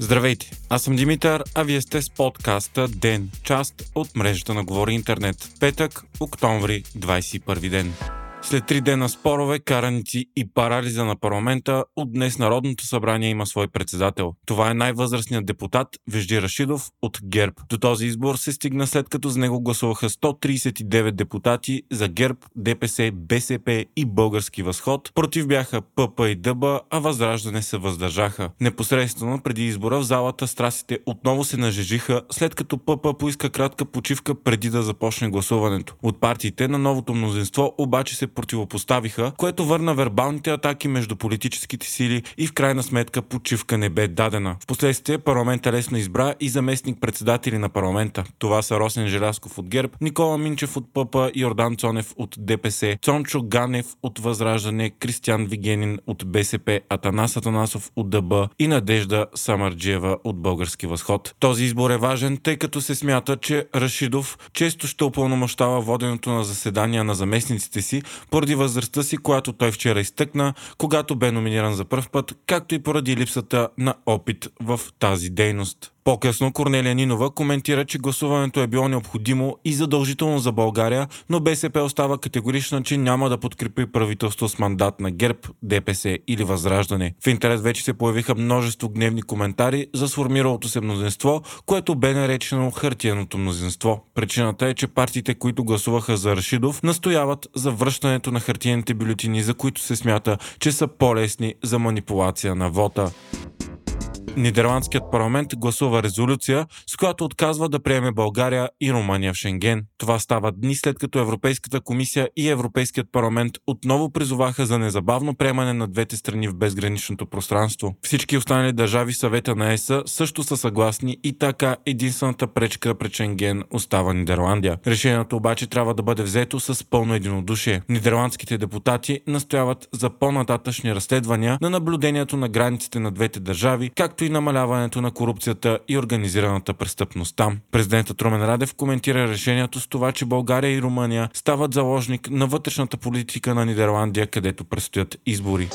Здравейте, аз съм Димитър, а вие сте с подкаста ДЕН, част от мрежата на Говори Интернет. Петък, октомври, 21 ден. След три дена спорове, караници и парализа на парламента, от днес Народното събрание има свой председател. Това е най-възрастният депутат Вежди Рашидов от ГЕРБ. До този избор се стигна след като за него гласуваха 139 депутати за ГЕРБ, ДПС, БСП и Български възход. Против бяха ПП и ДБ, а Възраждане се въздържаха. Непосредствено преди избора в залата страстите отново се нажежиха, след като ПП поиска кратка почивка преди да започне гласуването. От партиите на новото мнозинство обаче се противопоставиха, което върна вербалните атаки между политическите сили и в крайна сметка почивка не бе дадена. Впоследствие парламента лесно избра и заместник председатели на парламента. Това са Росен Желясков от ГЕРБ, Никола Минчев от ПП, Йордан Цонев от ДПС, Цончо Ганев от Възраждане, Кристиян Вигенин от БСП, Атанас Атанасов от ДБ и Надежда Самарджиева от Български възход. Този избор е важен, тъй като се смята, че Рашидов често ще упълномощава воденето на заседания на заместниците си, поради възрастта си, която той вчера изтъкна, когато бе номиниран за първ път, както и поради липсата на опит в тази дейност. По-късно Корнелия Нинова коментира, че гласуването е било необходимо и задължително за България, но БСП остава категорична, че няма да подкрепи правителство с мандат на ГЕРБ, ДПС или Възраждане. В интерес вече се появиха множество гневни коментари за сформиралото се мнозинство, което бе наречено хартияното мнозинство. Причината е, че партиите, които гласуваха за Рашидов, настояват за връщането на хартиените бюлетини, за които се смята, че са по-лесни за манипулация на вота. Нидерландският парламент гласува резолюция, с която отказва да приеме България и Румъния в Шенген. Това става дни след като Европейската комисия и Европейският парламент отново призоваха за незабавно приемане на двете страни в безграничното пространство. Всички останали държави съвета на ЕС също са съгласни и така единствената пречка пред Шенген остава Нидерландия. Решението обаче трябва да бъде взето с пълно единодушие. Нидерландските депутати настояват за по-нататъчни разследвания на наблюдението на границите на двете държави, както и и намаляването на корупцията и организираната престъпност там. Президентът Румен Радев коментира решението с това, че България и Румъния стават заложник на вътрешната политика на Нидерландия, където предстоят избори.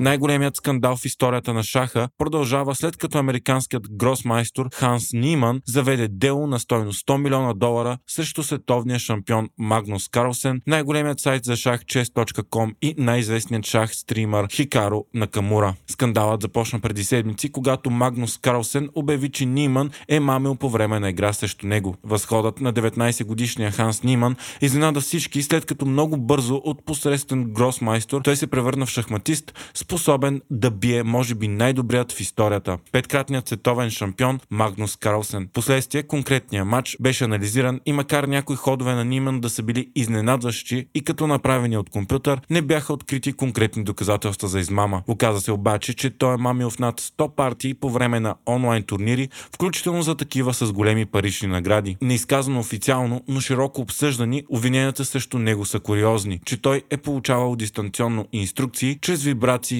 Най-големият скандал в историята на шаха продължава след като американският гросмайстор Ханс Ниман заведе дело на стойност 100 милиона долара срещу световния шампион Магнус Карлсен, най-големият сайт за шах chess.com и най-известният шах стример Хикаро Накамура. Скандалът започна преди седмици, когато Магнус Карлсен обяви, че Ниман е мамил по време на игра срещу него. Възходът на 19 годишния Ханс Ниман изненада всички, след като много бързо от посредствен гросмайстор той се превърна в шахматист способен да бие, може би, най-добрият в историята. Петкратният световен шампион Магнус Карлсен. Последствие конкретният матч беше анализиран и макар някои ходове на Ниман да са били изненадващи и като направени от компютър, не бяха открити конкретни доказателства за измама. Оказа се обаче, че той е мамил в над 100 партии по време на онлайн турнири, включително за такива с големи парични награди. Неизказано официално, но широко обсъждани, обвиненията срещу него са куриозни, че той е получавал дистанционно инструкции чрез вибрации